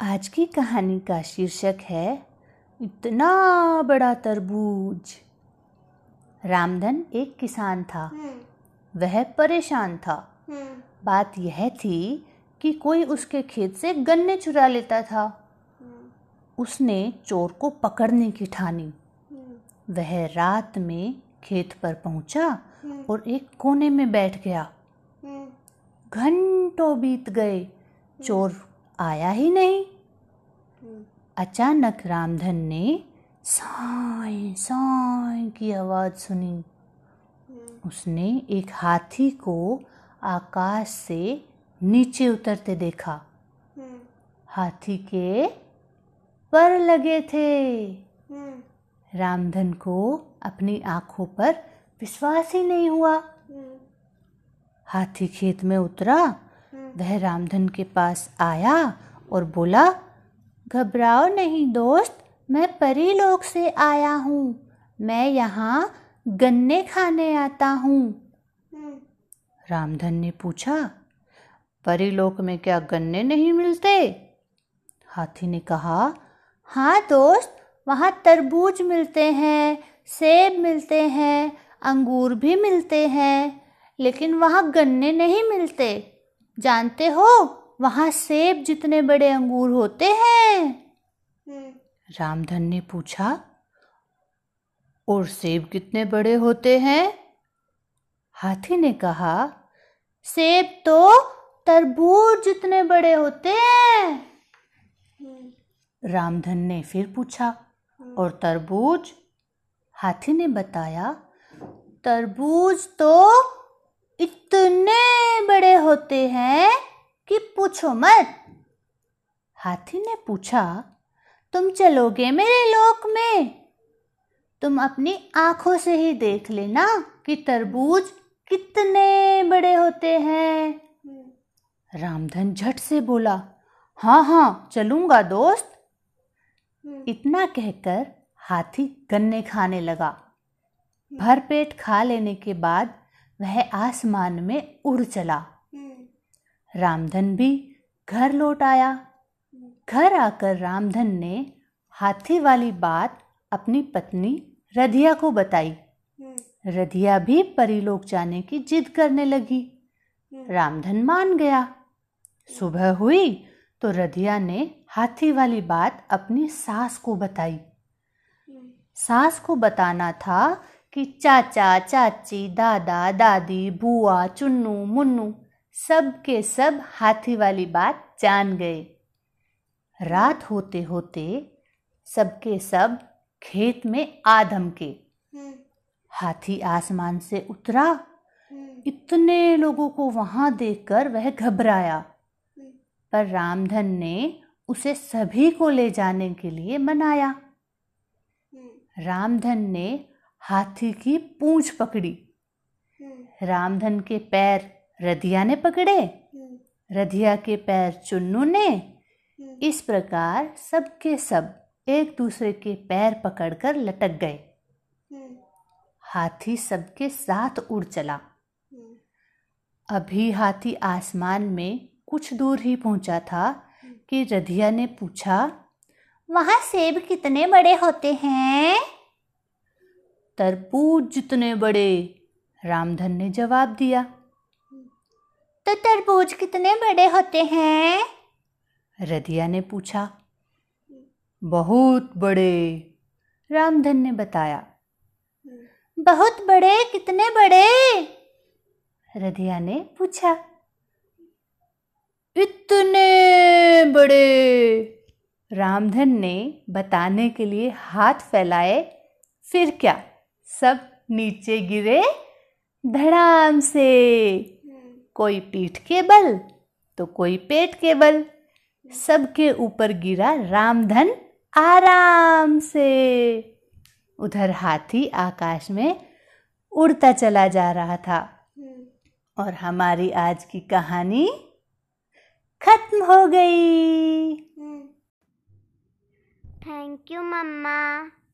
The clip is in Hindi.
आज की कहानी का शीर्षक है इतना बड़ा तरबूज। रामधन एक किसान था। हम्म, वह परेशान था। हम्म, बात यह थी कि कोई उसके खेत से गन्ने चुरा लेता था। हम्म, उसने चोर को पकड़ने की ठानी। वह रात में खेत पर पहुँचा और एक कोने में बैठ गया। घंटों बीत गए। चोर आया ही नहीं। हम्म, अचानक रामधन ने साय साई की आवाज़ सुनी। हम्म, उसने एक हाथी को आकाश से नीचे उतरते देखा। हम्म, हाथी के पर लगे थे। रामधन को अपनी आँखों पर विश्वास ही नहीं हुआ। हाथी खेत में उतरा वह रामधन के पास आया और बोला घबराओ नहीं दोस्त मैं परी लोक से आया हूँ। मैं यहाँ गन्ने खाने आता हूँ। हम्म, रामधन ने पूछा परीलोक में क्या गन्ने नहीं मिलते? हाथी ने कहा हाँ दोस्त वहाँ तरबूज मिलते हैं सेब मिलते हैं अंगूर भी मिलते हैं लेकिन वहाँ गन्ने नहीं मिलते। जानते हो वहाँ सेब जितने बड़े अंगूर होते हैं? हम्म, रामधन ने पूछा और सेब कितने बड़े होते हैं? हाथी ने कहा सेब तो तरबूज जितने बड़े होते हैं। हम्म, रामधन ने फिर पूछा हम्म, और तरबूज? हाथी ने बताया तरबूज तो इतने बड़े होते हैं कि पूछो मत। हाथी ने पूछा, तुम चलोगे मेरे लोक में? तुम अपनी आँखों से ही देख लेना कि तरबूज कितने बड़े होते हैं। रामधन झट से बोला हाँ हाँ चलूँगा दोस्त। इतना कहकर हाथी गन्ने खाने लगा। भरपेट खा लेने के बाद वह आसमान में उड़ चला। हम्म, रामधन भी घर लौट आया। घर आकर रामधन ने हाथी वाली बात अपनी पत्नी रधिया को बताई। हम्म, रधिया भी परीलोक जाने की जिद करने लगी। हम्म, रामधन मान गया। सुबह हुई तो रधिया ने हाथी वाली बात अपनी सास को बताई। सास को बताना था कि चाचा चाची दादा दादी बुआ चुन्नू मुन्नू सब के सब हाथी वाली बात जान गए। रात होते होते सबके सब खेत में आदम के हम्म, हाथी आसमान से उतरा। हम्म, इतने लोगों को वहाँ देखकर वह घबराया। हम्म, पर रामधन ने उसे सभी को ले जाने के लिए मनाया। रामधन ने हाथी की पूंछ पकड़ी। हम्म, रामधन के पैर रधिया ने पकड़े। हम्म, रधिया के पैर चुन्नू ने। हम्म, इस प्रकार सबके सब एक दूसरे के पैर पकड़कर लटक गए। हाथी सबके साथ उड़ चला। अभी हाथी आसमान में कुछ दूर ही पहुँचा था कि रधिया ने पूछा वहाँ सेब कितने बड़े होते हैं? तरबूज जितने बड़े, रामधन ने जवाब दिया। तो तरबूज कितने बड़े होते हैं? रधिया ने पूछा। बहुत बड़े, रामधन ने बताया। बहुत बड़े, कितने बड़े? रधिया ने पूछा। इतने बड़े, रामधन ने बताने के लिए हाथ फैलाए, फिर क्या? सब नीचे गिरे धड़ाम से। कोई पीठ के बल तो कोई पेट के बल। सबके ऊपर गिरा रामधन आराम से। उधर हाथी आकाश में उड़ता चला जा रहा था। और हमारी आज की कहानी खत्म हो गई। Thank you mamma